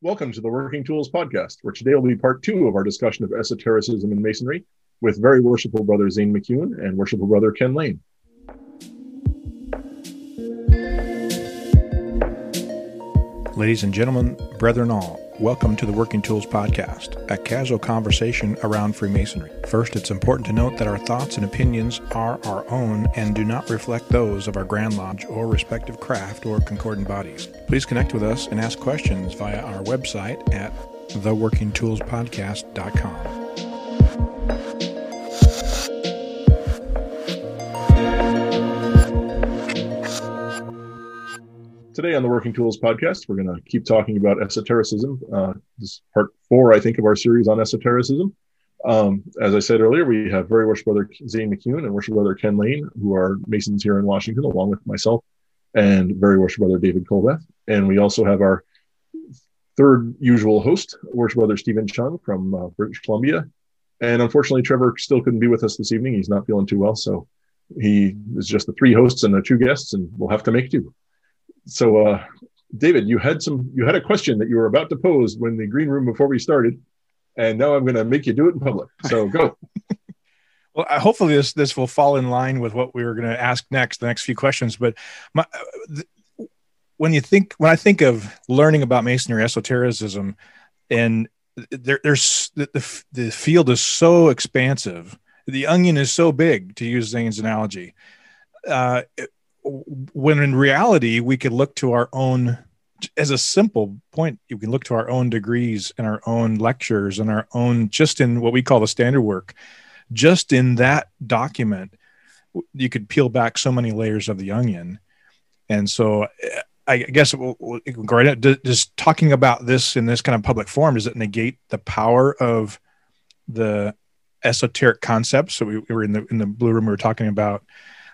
Welcome to the Working Tools Podcast, where today will be part two of our discussion of esotericism and Masonry with very worshipful brother Zane McCune and worshipful brother Ken Lane. Ladies and gentlemen, brethren all, welcome to the Working Tools Podcast, a casual conversation around Freemasonry. First, it's important to note that our thoughts and opinions are our own and do not reflect those of our Grand Lodge or respective craft or concordant bodies. Please connect with us and ask questions via our website at theworkingtoolspodcast.com. Today on the Working Tools Podcast, we're going to keep talking about esotericism. Uh, this is part four, I think, of our series on esotericism. Um, as I said earlier, we have very worship brother Zane McCune and worship brother Ken Lane, who are Masons here in Washington, along with myself and very worship brother David Colbeth. And we also have our third usual host, worship brother Steven Chung from uh, British Columbia. And unfortunately, Trevor still couldn't be with us this evening. He's not feeling too well. So he is just the three hosts and the two guests, and we'll have to make do so uh, David, you had some you had a question that you were about to pose when the green room before we started, and now I'm going to make you do it in public. So go. well, hopefully this this will fall in line with what we were going to ask next, the next few questions. But my, th- when you think when I think of learning about masonry, esotericism, and there, there's the, the the field is so expansive, the onion is so big, to use Zane's analogy. Uh, when in reality we could look to our own as a simple point you can look to our own degrees and our own lectures and our own just in what we call the standard work just in that document you could peel back so many layers of the onion. And so i guess just talking about this in this kind of public forum does it negate the power of the esoteric concepts? So we were in the in the blue room we were talking about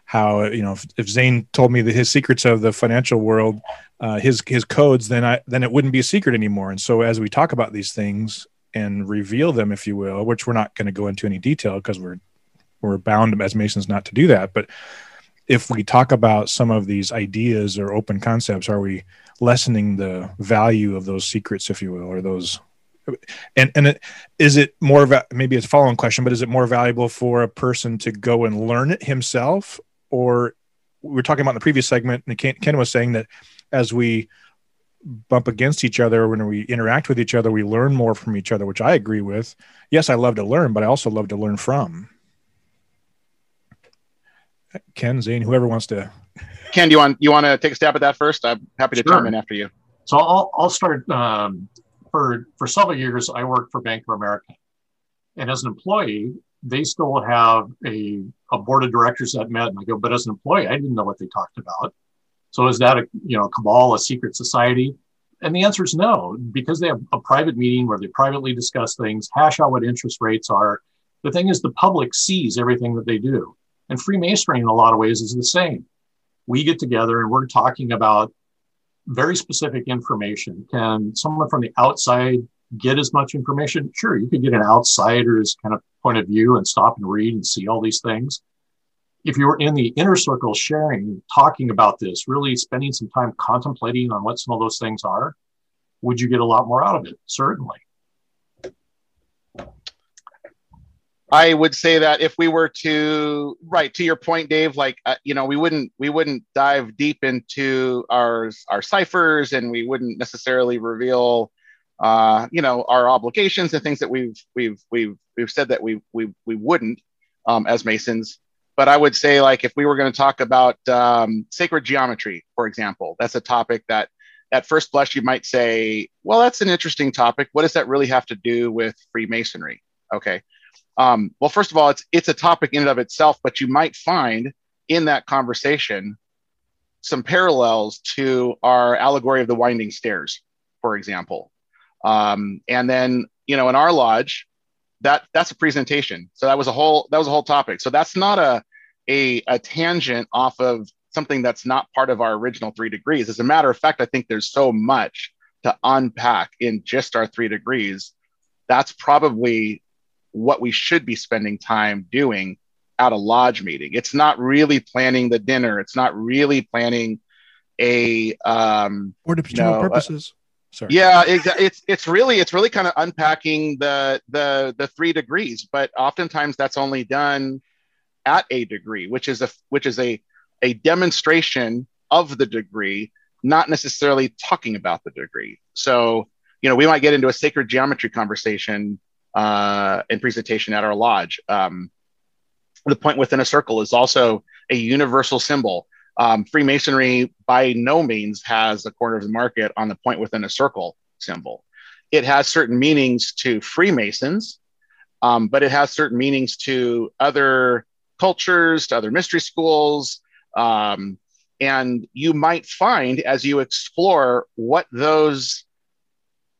how you know if, if Zane told me his secrets of the financial world, uh, his his codes, then I then it wouldn't be a secret anymore. And so as we talk about these things and reveal them, if you will, which we're not going to go into any detail because we're we're bound as Masons not to do that, but if we talk about some of these ideas or open concepts, are we lessening the value of those secrets, if you will, or those and and it, is it more va- maybe it's a following question but is it more valuable for a person to go and learn it himself or we were talking about in the previous segment, and Ken, Ken was saying that as we bump against each other, when we interact with each other, we learn more from each other, which I agree with. Yes, I love to learn, but I also love to learn from. Ken, Zane, whoever wants to. Ken, do you want you want to take a stab at that first? I'm happy to sure. chime in after you. So I'll I'll start. Um, for for several years, I worked for Bank of America, and as an employee, they still have a, a board of directors that met. And I go, but as an employee, I didn't know what they talked about. So is that a you know cabal, a secret society? And the answer is no, because they have a private meeting where they privately discuss things, hash out what interest rates are. The thing is, the public sees everything that they do. And Freemasonry, in a lot of ways, is the same. We get together and we're talking about very specific information. Can someone from the outside get as much information? Sure, you could get an outsider's kind of point of view and stop and read and see all these things. If you were in the inner circle sharing, talking about this, really spending some time contemplating on what some of those things are, would you get a lot more out of it? Certainly. I would say that if we were to, right to your point, Dave, like uh, you know, we wouldn't we wouldn't dive deep into our our ciphers, and we wouldn't necessarily reveal uh, you know, our obligations and things that we've we've we've we've said that we we we wouldn't um, as Masons. But I would say, like, if we were going to talk about um, sacred geometry, for example, that's a topic that, at first blush, you might say, well, that's an interesting topic. What does that really have to do with Freemasonry? Okay. Um, well, first of all, it's it's a topic in and of itself, but you might find in that conversation some parallels to our allegory of the winding stairs, for example. Um, and then, you know, in our lodge, that that's a presentation. So that was a whole that was a whole topic. So that's not a a, a tangent off of something that's not part of our original three degrees. As a matter of fact, I think there's so much to unpack in just our three degrees. That's probably what we should be spending time doing at a lodge meeting. It's not really planning the dinner. It's not really planning a um, for departmental you know, purposes Sorry. Yeah, it's it's really it's really kind of unpacking the the the three degrees, but oftentimes that's only done at a degree, which is a which is a a demonstration of the degree, not necessarily talking about the degree. So you know, we might get into a sacred geometry conversation uh, and presentation at our lodge. Um, the point within a circle is also a universal symbol. Um, Freemasonry by no means has a corner of the market on the point within a circle symbol. It has certain meanings to Freemasons, um, but it has certain meanings to other cultures, to other mystery schools. Um, and you might find as you explore what those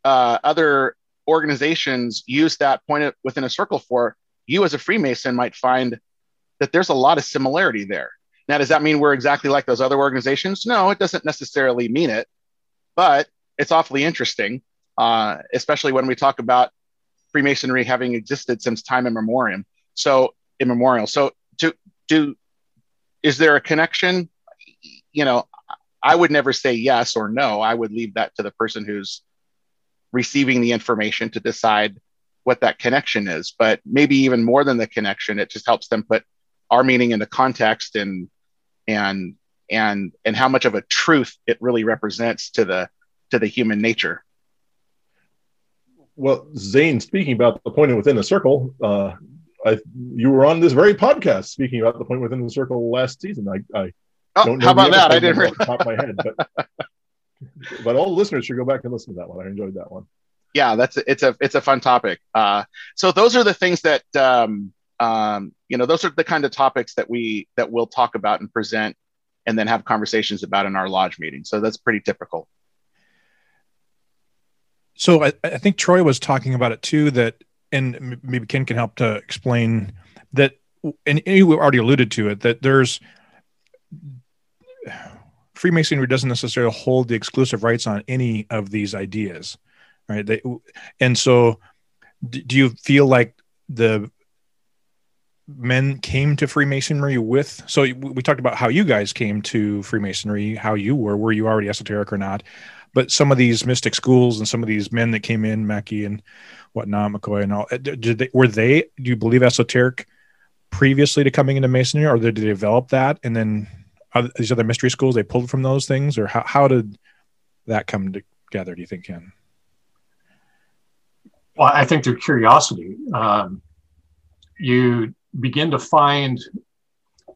uh, other organizations use that point within a circle for, you as a Freemason might find that there's a lot of similarity there. Now, does that mean we're exactly like those other organizations? No, it doesn't necessarily mean it, but it's awfully interesting, uh, especially when we talk about Freemasonry having existed since time immemorial. So immemorial. So to do, is there a connection? You know, I would never say yes or no. I would leave that to the person who's receiving the information to decide what that connection is. But maybe even more than the connection, it just helps them put our meaning into context and and and and how much of a truth it really represents to the to the human nature. Well, Zane, speaking about the point within the circle, uh, I, you were on this very podcast speaking about the point within the circle last season. I, I oh, don't know how about that? I didn't really... top of my head, but but all the listeners should go back and listen to that one. I enjoyed that one. Yeah, that's it's a it's a fun topic. Uh, so those are the things that um, um, you know those are the kind of topics that we that we'll talk about and present, and then have conversations about in our lodge meeting. So that's pretty typical. So I, I think Troy was talking about it too. That and maybe Ken can help to explain that. And you already alluded to it that there's Freemasonry doesn't necessarily hold the exclusive rights on any of these ideas, right? They, and so, do you feel like the men came to Freemasonry with? So we talked about how you guys came to Freemasonry, how you were, were you already esoteric or not? But some of these mystic schools and some of these men that came in, Mackey and whatnot, McCoy and all, did they, were they? Do you believe esoteric previously to coming into Masonry, or did they develop that and then? these other mystery schools they pulled from those things or how, how did that come together do you think ken well i think through curiosity um, you begin to find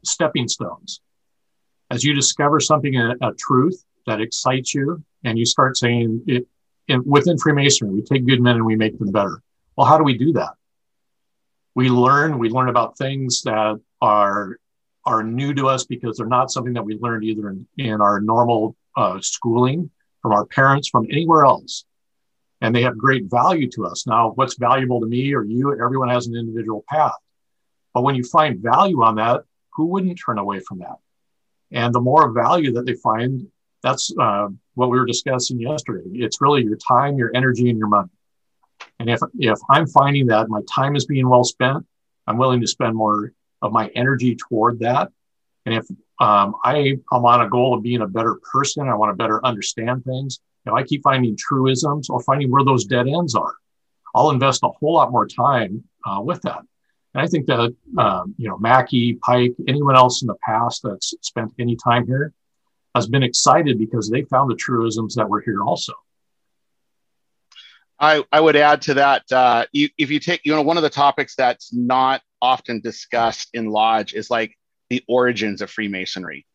stepping stones as you discover something a, a truth that excites you and you start saying it in, within freemasonry we take good men and we make them better well how do we do that we learn we learn about things that are are new to us because they're not something that we learned either in, in our normal uh, schooling, from our parents, from anywhere else. And they have great value to us. Now, what's valuable to me or you, everyone has an individual path. But when you find value on that, who wouldn't turn away from that? And the more value that they find, that's uh, what we were discussing yesterday. It's really your time, your energy, and your money. And if, if I'm finding that my time is being well spent, I'm willing to spend more of my energy toward that. And if um, I, I'm on a goal of being a better person, I want to better understand things. Know, I keep finding truisms or finding where those dead ends are. I'll invest a whole lot more time uh, with that. And I think that, um, you know, Mackey, Pike, anyone else in the past that's spent any time here has been excited because they found the truisms that were here also. I, I would add to that, uh, you, if you take, you know, one of the topics that's not often discussed in lodge is like the origins of Freemasonry.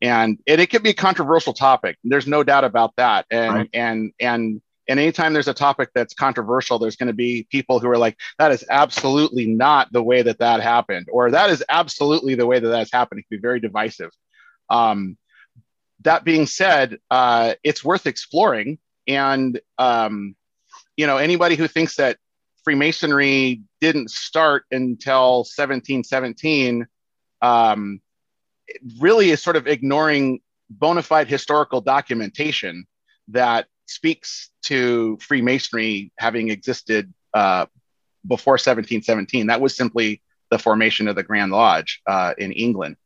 And it, it could be a controversial topic. There's no doubt about that. And right. and and and anytime there's a topic that's controversial, there's going to be people who are like, that is absolutely not the way that that happened, or that is absolutely the way that that's happened. It can be very divisive. Um, that being said, uh, it's worth exploring. And, um, you know, anybody who thinks that Freemasonry didn't start until 1717 um, really is sort of ignoring bona fide historical documentation that speaks to Freemasonry having existed uh, before 1717. That was simply the formation of the Grand Lodge uh, in England.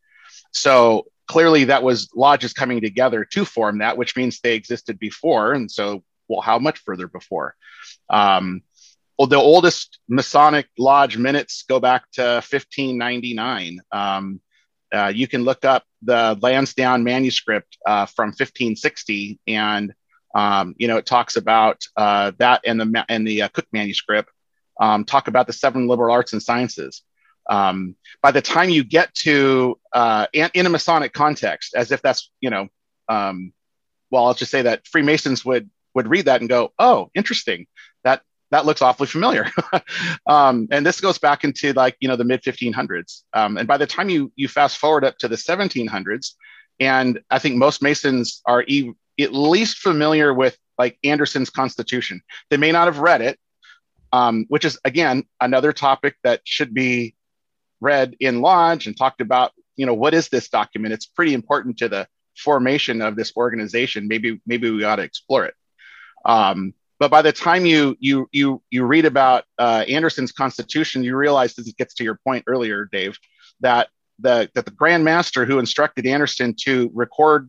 So clearly, that was lodges coming together to form that, which means they existed before. And so well, how much further before? Um, well, the oldest Masonic Lodge minutes go back to 1599. Um, uh, you can look up the Lansdowne manuscript uh, from 1560, and um, you know it talks about uh, that and the and the uh, Cooke manuscript um, talk about the seven liberal arts and sciences. Um, by the time you get to uh, in a Masonic context, as if that's you know, um, well, I'll just say that Freemasons would would read that and go, "Oh, interesting. That that looks awfully familiar." um, and this goes back into like you know the mid 1500s. Um, and by the time you you fast forward up to the 1700s, and I think most Masons are e- at least familiar with like Anderson's Constitution. They may not have read it, um, which is again another topic that should be read in lodge and talked about you know what is this document? It's pretty important to the formation of this organization. Maybe maybe we ought to explore it. Um, but by the time you you you you read about uh, anderson's constitution you realize as it gets to your point earlier dave that the that the grand master who instructed anderson to record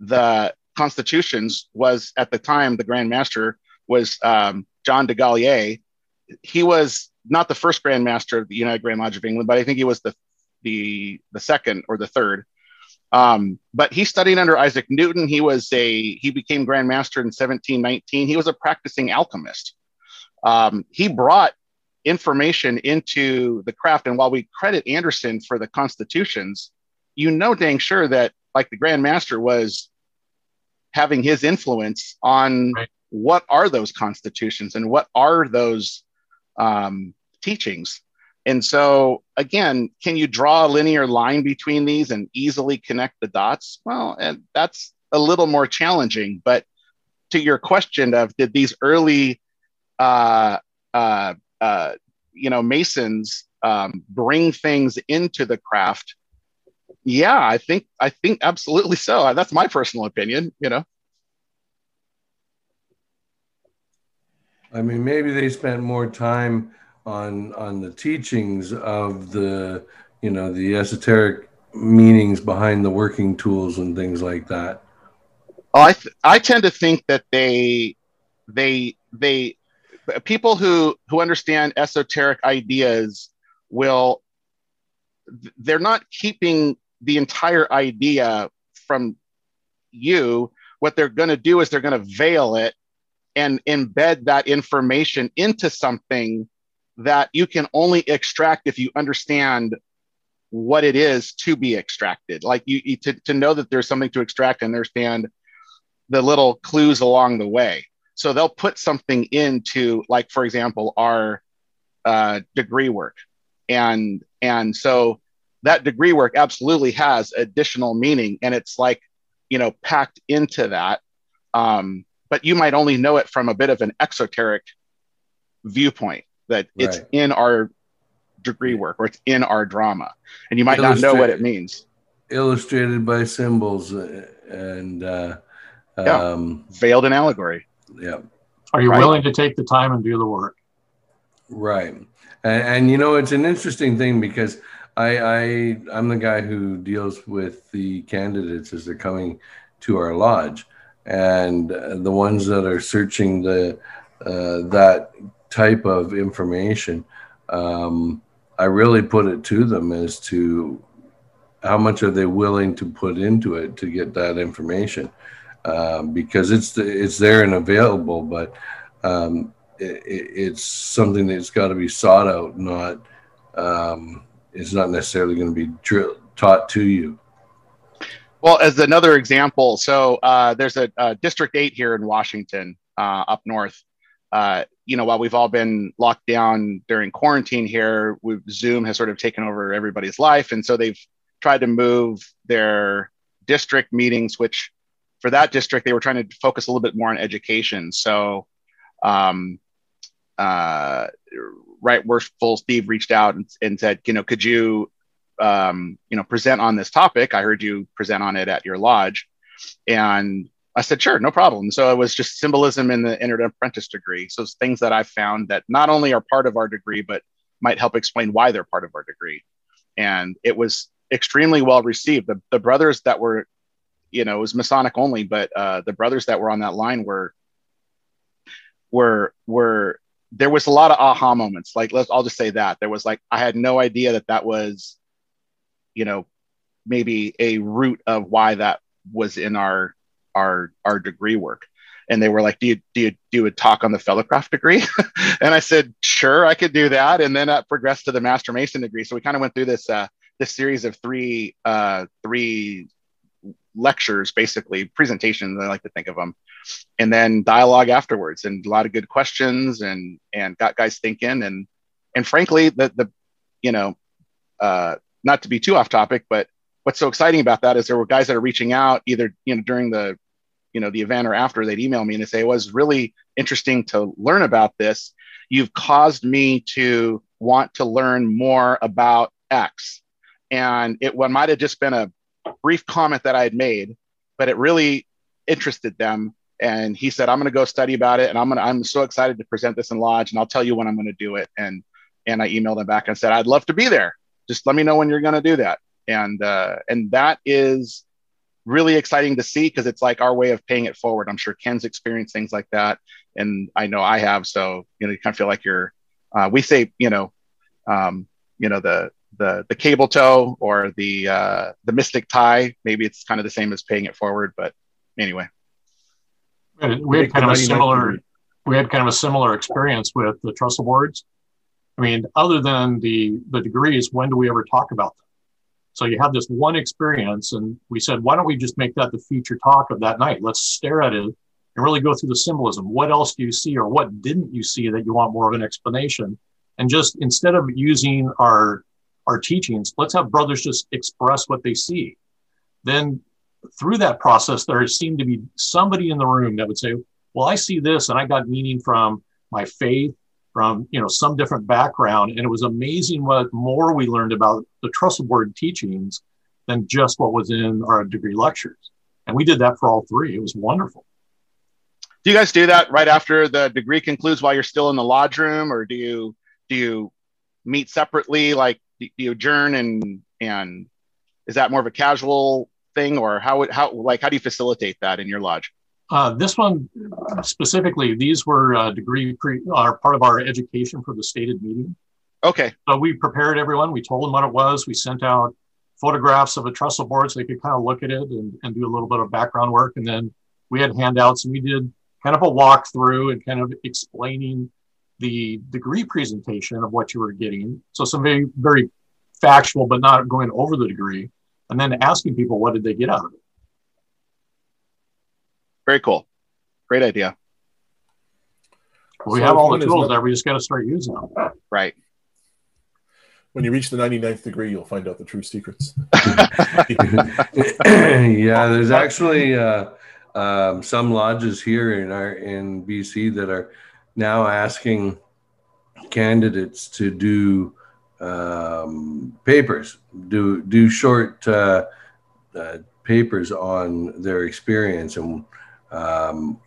the constitutions was at the time the grand master was um, john Desaguliers he was not the first Grand Master of the United Grand Lodge of England, but I think he was the the the second or the third. Um, but he studied under Isaac Newton. He was a he became Grand Master in 1719. He was a practicing alchemist. Um, he brought information into the craft, and while we credit Anderson for the constitutions, you know dang sure that like the Grand Master was having his influence on right. what are those constitutions and what are those um, teachings. And so, again, can you draw a linear line between these and easily connect the dots? Well, and that's a little more challenging. But to your question of did these early, uh, uh, uh, you know, masons um, bring things into the craft? Yeah, I think I think absolutely so. Uh, that's my personal opinion. You know. I mean, maybe they spent more time on on the teachings of the you know the esoteric meanings behind the working tools and things like that. Oh, I th- I tend to think that they they they people who who understand esoteric ideas will they're not keeping the entire idea from you what they're going to do is they're going to veil it and embed that information into something that you can only extract if you understand what it is to be extracted. Like you, to, to know that there's something to extract and understand the little clues along the way. So they'll put something into like for example our uh, degree work. And and so that degree work absolutely has additional meaning and it's like you know packed into that um, but you might only know it from a bit of an exoteric viewpoint that it's right. in our degree work or it's in our drama and you might not know what it means illustrated by symbols uh, and uh, yeah. um, veiled in allegory yeah are you right. willing to take the time and do the work right and, and you know it's an interesting thing because I, I i'm the guy who deals with the candidates as they're coming to our lodge. And the ones that are searching the uh, that type of information, um, I really put it to them as to how much are they willing to put into it to get that information, um, because it's it's there and available, but um, it, it's something that's got to be sought out, not um, it's not necessarily going to be drill, taught to you. Well, as another example, so uh, there's a, a, District 8 here in Washington, uh, up north. Uh, you know, while we've all been locked down during quarantine here, Zoom has sort of taken over everybody's life. And so they've tried to move their district meetings, which for that district, they were trying to focus a little bit more on education. So, um, uh, right, worshipful Steve reached out and, and said, you know, could you um, you know, present on this topic. I heard you present on it at your lodge. And I said, sure, no problem. So it was just symbolism in the entered apprentice degree. So it's things that I found that not only are part of our degree, but might help explain why they're part of our degree. And it was extremely well received. The, the brothers that were, you know, it was Masonic only, but uh, the brothers that were on that line were were were there was a lot of aha moments. Like let's I'll just say that there was like I had no idea that that was, you know, maybe a root of why that was in our our our degree work. And they were like, "Do you do you do a talk on the fellowcraft degree?" and I said, "Sure, I could do that." And then that progressed to the master mason degree. So we kind of went through this uh, this series of three uh, three lectures, basically presentations. I like to think of them, and then dialogue afterwards, and a lot of good questions, and and got guys thinking, and and frankly, the the you know, uh, not to be too off topic, but what's so exciting about that is there were guys that are reaching out either you know during the you know the event or after they'd email me and they say it was really interesting to learn about this you've caused me to want to learn more about x and it might have just been a brief comment that i had made but it really interested them and he said i'm going to go study about it and i'm going to i'm so excited to present this in lodge and i'll tell you when i'm going to do it and and i emailed him back and said i'd love to be there just let me know when you're going to do that and uh, and that is really exciting to see because it's like our way of paying it forward. I'm sure Ken's experienced things like that, and I know I have. So you know, you kind of feel like you're. Uh, we say you know, um, you know the the the cable tow or the uh, the mystic tie. Maybe it's kind of the same as paying it forward, but anyway. We had kind of a similar. We had kind of a similar experience with the trestle boards. I mean, other than the the degrees, when do we ever talk about them? So you have this one experience, and we said, why don't we just make that the feature talk of that night? Let's stare at it and really go through the symbolism. What else do you see, or what didn't you see that you want more of an explanation? And just instead of using our our teachings, let's have brothers just express what they see. Then through that process, there seemed to be somebody in the room that would say, Well, I see this, and I got meaning from my faith from you know some different background. And it was amazing what more we learned about the trestle board teachings than just what was in our degree lectures. And we did that for all three. It was wonderful. Do you guys do that right after the degree concludes while you're still in the lodge room? Or do you do you meet separately? Like do you adjourn and and is that more of a casual thing or how how like how do you facilitate that in your lodge uh, this one specifically, these were uh, degree pre, are part of our education for the stated meeting. Okay. So we prepared everyone. We told them what it was. We sent out photographs of a trestle board so they could kind of look at it and, and do a little bit of background work. And then we had handouts and we did kind of a walkthrough and kind of explaining the degree presentation of what you were getting. So some very, very factual, but not going over the degree. And then asking people what did they get out of it. Very cool. Great idea. We so have all the tools there. We just got to start using them. Right. When you reach the 99th degree, you'll find out the true secrets. yeah, there's actually uh, um, some lodges here in our in BC that are now asking candidates to do um, papers, do do short uh, uh, papers on their experience and um,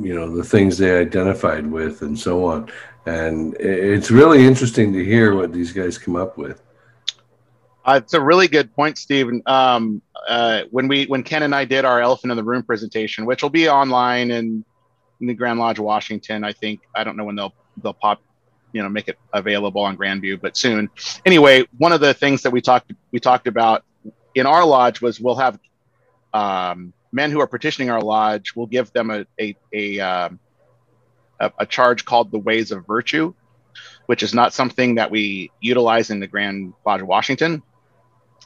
you know the things they identified with and so on. And it's really interesting to hear what these guys come up with. Uh, it's a really good point steven um, uh, when we when ken and i did our elephant in the room presentation which will be online in, in the grand lodge washington i think i don't know when they'll they'll pop you know make it available on grandview but soon. Anyway one of the things that we talked we talked about in our lodge was we'll have um, men who are petitioning our lodge We'll give them a a a, um, a, a charge called the Ways of Virtue, which is not something that we utilize in the Grand Lodge Washington,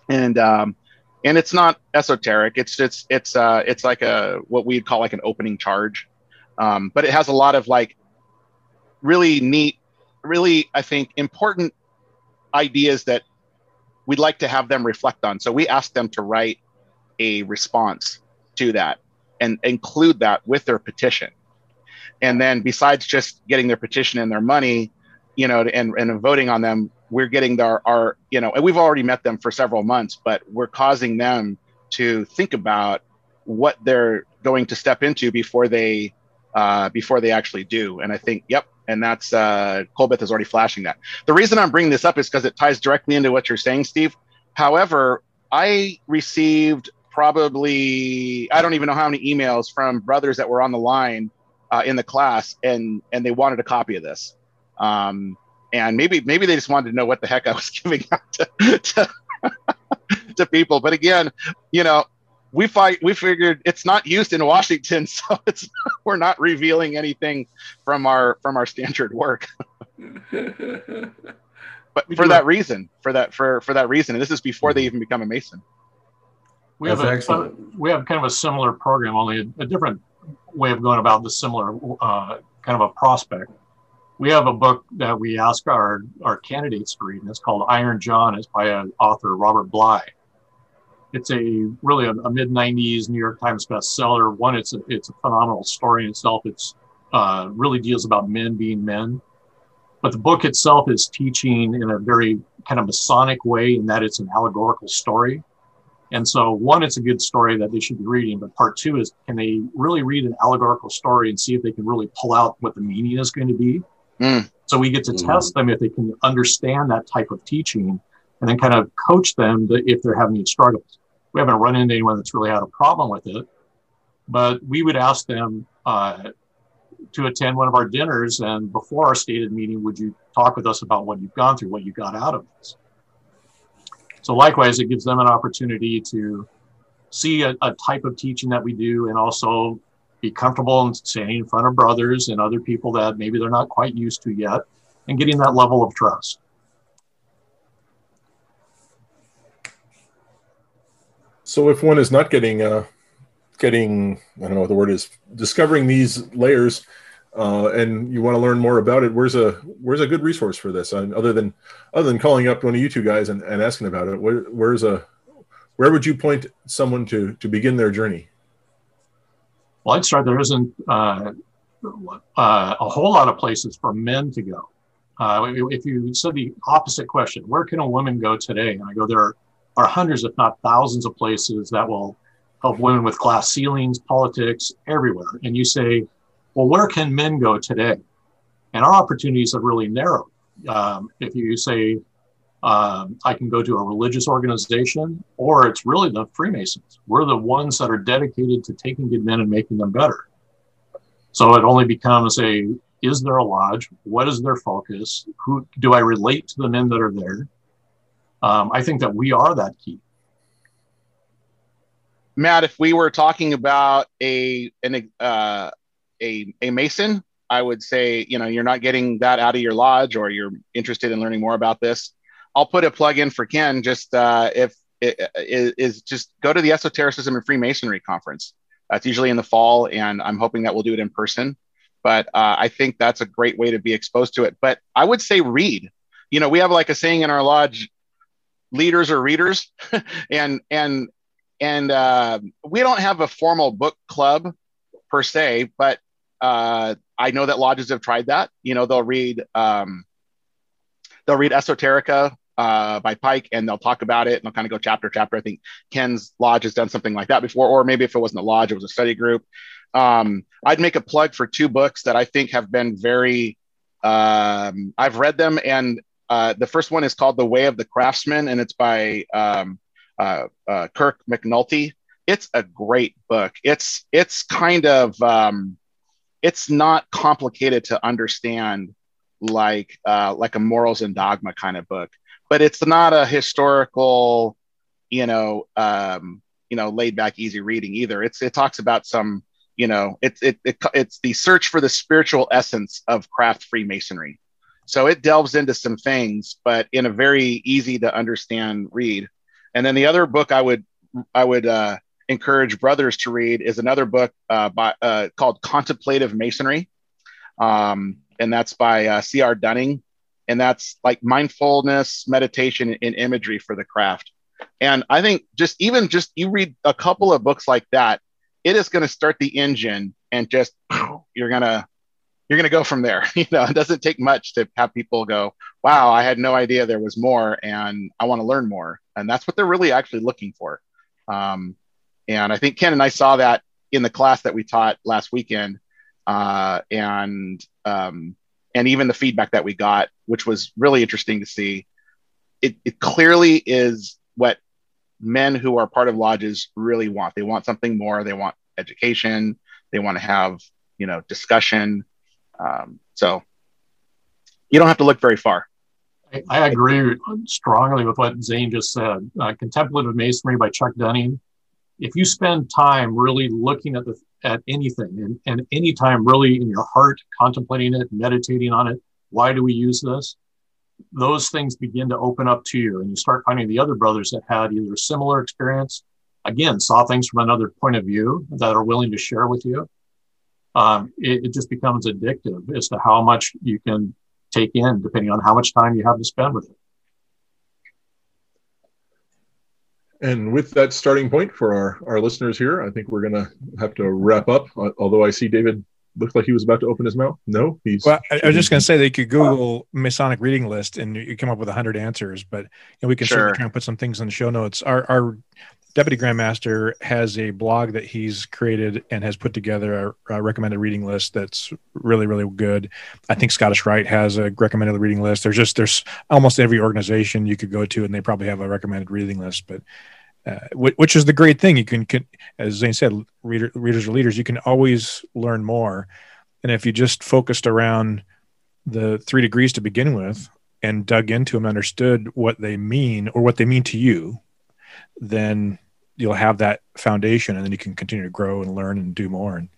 and um, and it's not esoteric. It's it's it's uh, it's like a what we'd call like an opening charge, um, but it has a lot of like really neat, really I think important ideas that we'd like to have them reflect on. So we asked them to write a response to that and include that with their petition. And then besides just getting their petition and their money, you know, and, and voting on them, we're getting their, our, you know, and we've already met them for several months, but we're causing them to think about what they're going to step into before they, uh, before they actually do. And I think, yep. And that's, uh, Colbeth is already flashing that. The reason I'm bringing this up is because it ties directly into what you're saying, Steve. However, I received probably I don't even know how many emails from brothers that were on the line uh, in the class, and and they wanted a copy of this. Um, and maybe maybe they just wanted to know what the heck I was giving out to, to, to people. But again, you know, we fight. We figured it's not used in Washington, so it's we're not revealing anything from our from our standard work. but for that reason, for that for for that reason, and this is before they even become a Mason. We have a, a, we have kind of a similar program, only a, a different way of going about the similar uh, kind of a prospect we have a book that we ask our, our candidates to read, and it's called Iron John. It's by an author, Robert Bly. It's a really a, a mid 90s New York Times bestseller. One, it's a, it's a phenomenal story in itself. It's uh, really deals about men being men. But the book itself is teaching in a very kind of Masonic way in that it's an allegorical story. And so, one, it's a good story that they should be reading. But part two is can they really read an allegorical story and see if they can really pull out what the meaning is going to be? Mm. So we get to mm. test them if they can understand that type of teaching and then kind of coach them if they're having any struggles. We haven't run into anyone that's really had a problem with it, but we would ask them uh, to attend one of our dinners. And before our stated meeting, would you talk with us about what you've gone through, what you got out of this? So, likewise, it gives them an opportunity to see a, a type of teaching that we do and also be comfortable in standing in front of brothers and other people that maybe they're not quite used to yet and getting that level of trust. So if one is not getting uh, getting I don't know what the word is discovering these layers uh, and you want to learn more about it, where's a where's a good resource for this? Other than other than calling up one of you two guys and, and asking about it, where, where's a where would you point someone to to begin their journey? Well, I'd start there isn't uh, uh, a whole lot of places for men to go. Uh, if you said the opposite question, where can a woman go today? And I go, there are hundreds, if not thousands, of places that will help women with glass ceilings, politics, everywhere. And you say, well, where can men go today? And our opportunities have really narrowed. Um, if you say, um, I can go to a religious organization, or it's really the Freemasons. We're the ones that are dedicated to taking good men and making them better. So it only becomes a is there a lodge? What is their focus? Who do I relate to the men that are there? Um, I think that we are that key. Matt, if we were talking about a an uh, a a Mason, I would say you know you're not getting that out of your lodge, or you're interested in learning more about this. I'll put a plug in for Ken. Just uh, if is just go to the Esotericism and Freemasonry conference. That's usually in the fall, and I'm hoping that we'll do it in person. But uh, I think that's a great way to be exposed to it. But I would say read. You know, we have like a saying in our lodge: leaders or readers, and and and uh, we don't have a formal book club per se, but uh, I know that lodges have tried that. You know, they'll read um, they'll read Esoterika uh, by Pike and they'll talk about it and they'll kind of go chapter chapter. I think Ken's Lodge has done something like that before, or maybe if it wasn't a lodge, it was a study group. Um, I'd make a plug for two books that I think have been very. Um, I've read them, and uh, the first one is called The Way of the Craftsman, and it's by um, uh, uh, Kirk MacNulty. It's a great book. It's it's kind of um, it's not complicated to understand like uh, like a morals and dogma kind of book but it's not a historical, you know, um, you know, laid back, easy reading either. It's it talks about some, you know, it's it, it it's the search for the spiritual essence of craft Freemasonry. So it delves into some things, but in a very easy to understand read. And then the other book I would I would uh, encourage brothers to read is another book uh, by, uh, called Contemplative Masonry, um, and that's by uh, C.R. Dunning and that's like mindfulness meditation and imagery for the craft and i think just even just you read a couple of books like that it is going to start the engine and just you're going to you're going to go from there you know it doesn't take much to have people go wow i had no idea there was more and i want to learn more and that's what they're really actually looking for um, and i think ken and i saw that in the class that we taught last weekend uh, and um, and even the feedback that we got, which was really interesting to see. It, it clearly is what men who are part of lodges really want. They want something more. They want education. They want to have you know, discussion. Um, so you don't have to look very far. I, agree strongly with what Zane just said. Uh, Contemplative Masonry by Chuck Dunning. If you spend time really looking at the at anything and, and any time really in your heart contemplating it, meditating on it, why do we use this? Those things begin to open up to you, and you start finding the other brothers that had either a similar experience, again, saw things from another point of view that are willing to share with you. Um, it, it just becomes addictive as to how much you can take in, depending on how much time you have to spend with it. And with that starting point for our, our listeners here, I think we're going to have to wrap up. Although I see David looked like he was about to open his mouth. No, he's. Well, I, I was just going to say that you could Google Masonic reading list and you come up with hundred answers, but you know, we can sure. certainly try and put some things in the show notes. Our, our Deputy Grandmaster has a blog that he's created and has put together a, a, recommended reading list that's really, really good. I think Scottish Rite has a recommended reading list. There's just there's almost every organization you could go to, and they probably have a recommended reading list. But uh, which is the great thing you can, can as Zane said, reader, readers are leaders. You can always learn more, and if you just focused around the three degrees to begin with and dug into them, understood what they mean or what they mean to you then you'll have that foundation and then you can continue to grow and learn and do more. And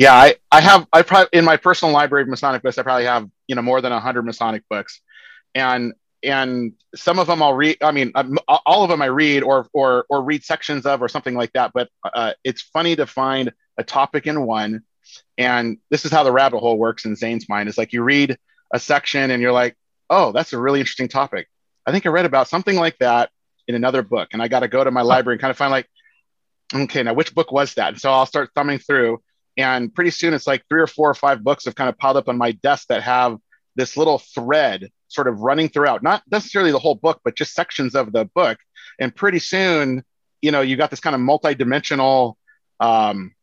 yeah i i have i probably in my personal library of masonic books i probably have you know more than 100 masonic books. And and some of them i'll read i mean all of them i read or or or read sections of or something like that. But uh, it's funny to find a topic in one. And this is how the rabbit hole works in zane's mind. It's like you read a section and you're like oh that's a really interesting topic i think i read about something like that in another book and I got to go to my library and kind of find like, okay, now which book was that? And so I'll start thumbing through and pretty soon it's like three or four or five books have kind of piled up on my desk that have this little thread sort of running throughout, not necessarily the whole book, but just sections of the book. And pretty soon, you know, you got this kind of multi-dimensional, um,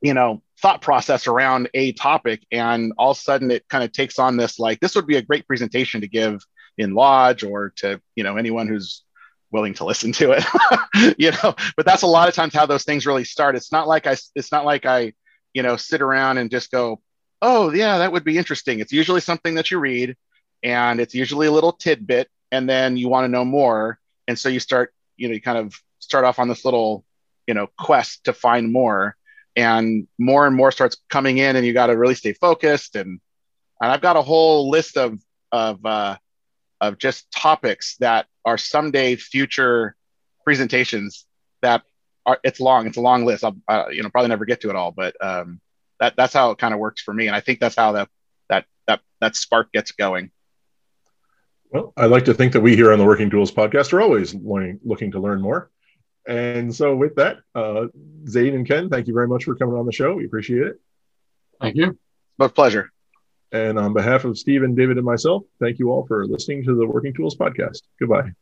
you know, thought process around a topic. And all of a sudden it kind of takes on this, like, this would be a great presentation to give in lodge or to, you know, anyone who's willing to listen to it you know but that's a lot of times how those things really start. It's not like i it's not like i you know sit around and just go oh yeah that would be interesting. It's usually something that you read and it's usually a little tidbit and then you want to know more. And so you start you know you kind of start off on this little you know quest to find more and more and more starts coming in and you got to really stay focused. And and i've got a whole list of of uh of just topics that are someday future presentations that are it's long it's a long list. I'll uh, you know probably never get to it all but um, that that's how it kind of works for me. And i think that's how that that that that spark gets going. Well i like to think that we here on the working tools podcast are always learning, looking to learn more. And so with that uh, zane and ken thank you very much for coming on the show. We appreciate it. Thank you. My pleasure and on behalf of Steven, David, and myself, thank you all for listening to the Working Tools podcast. Goodbye.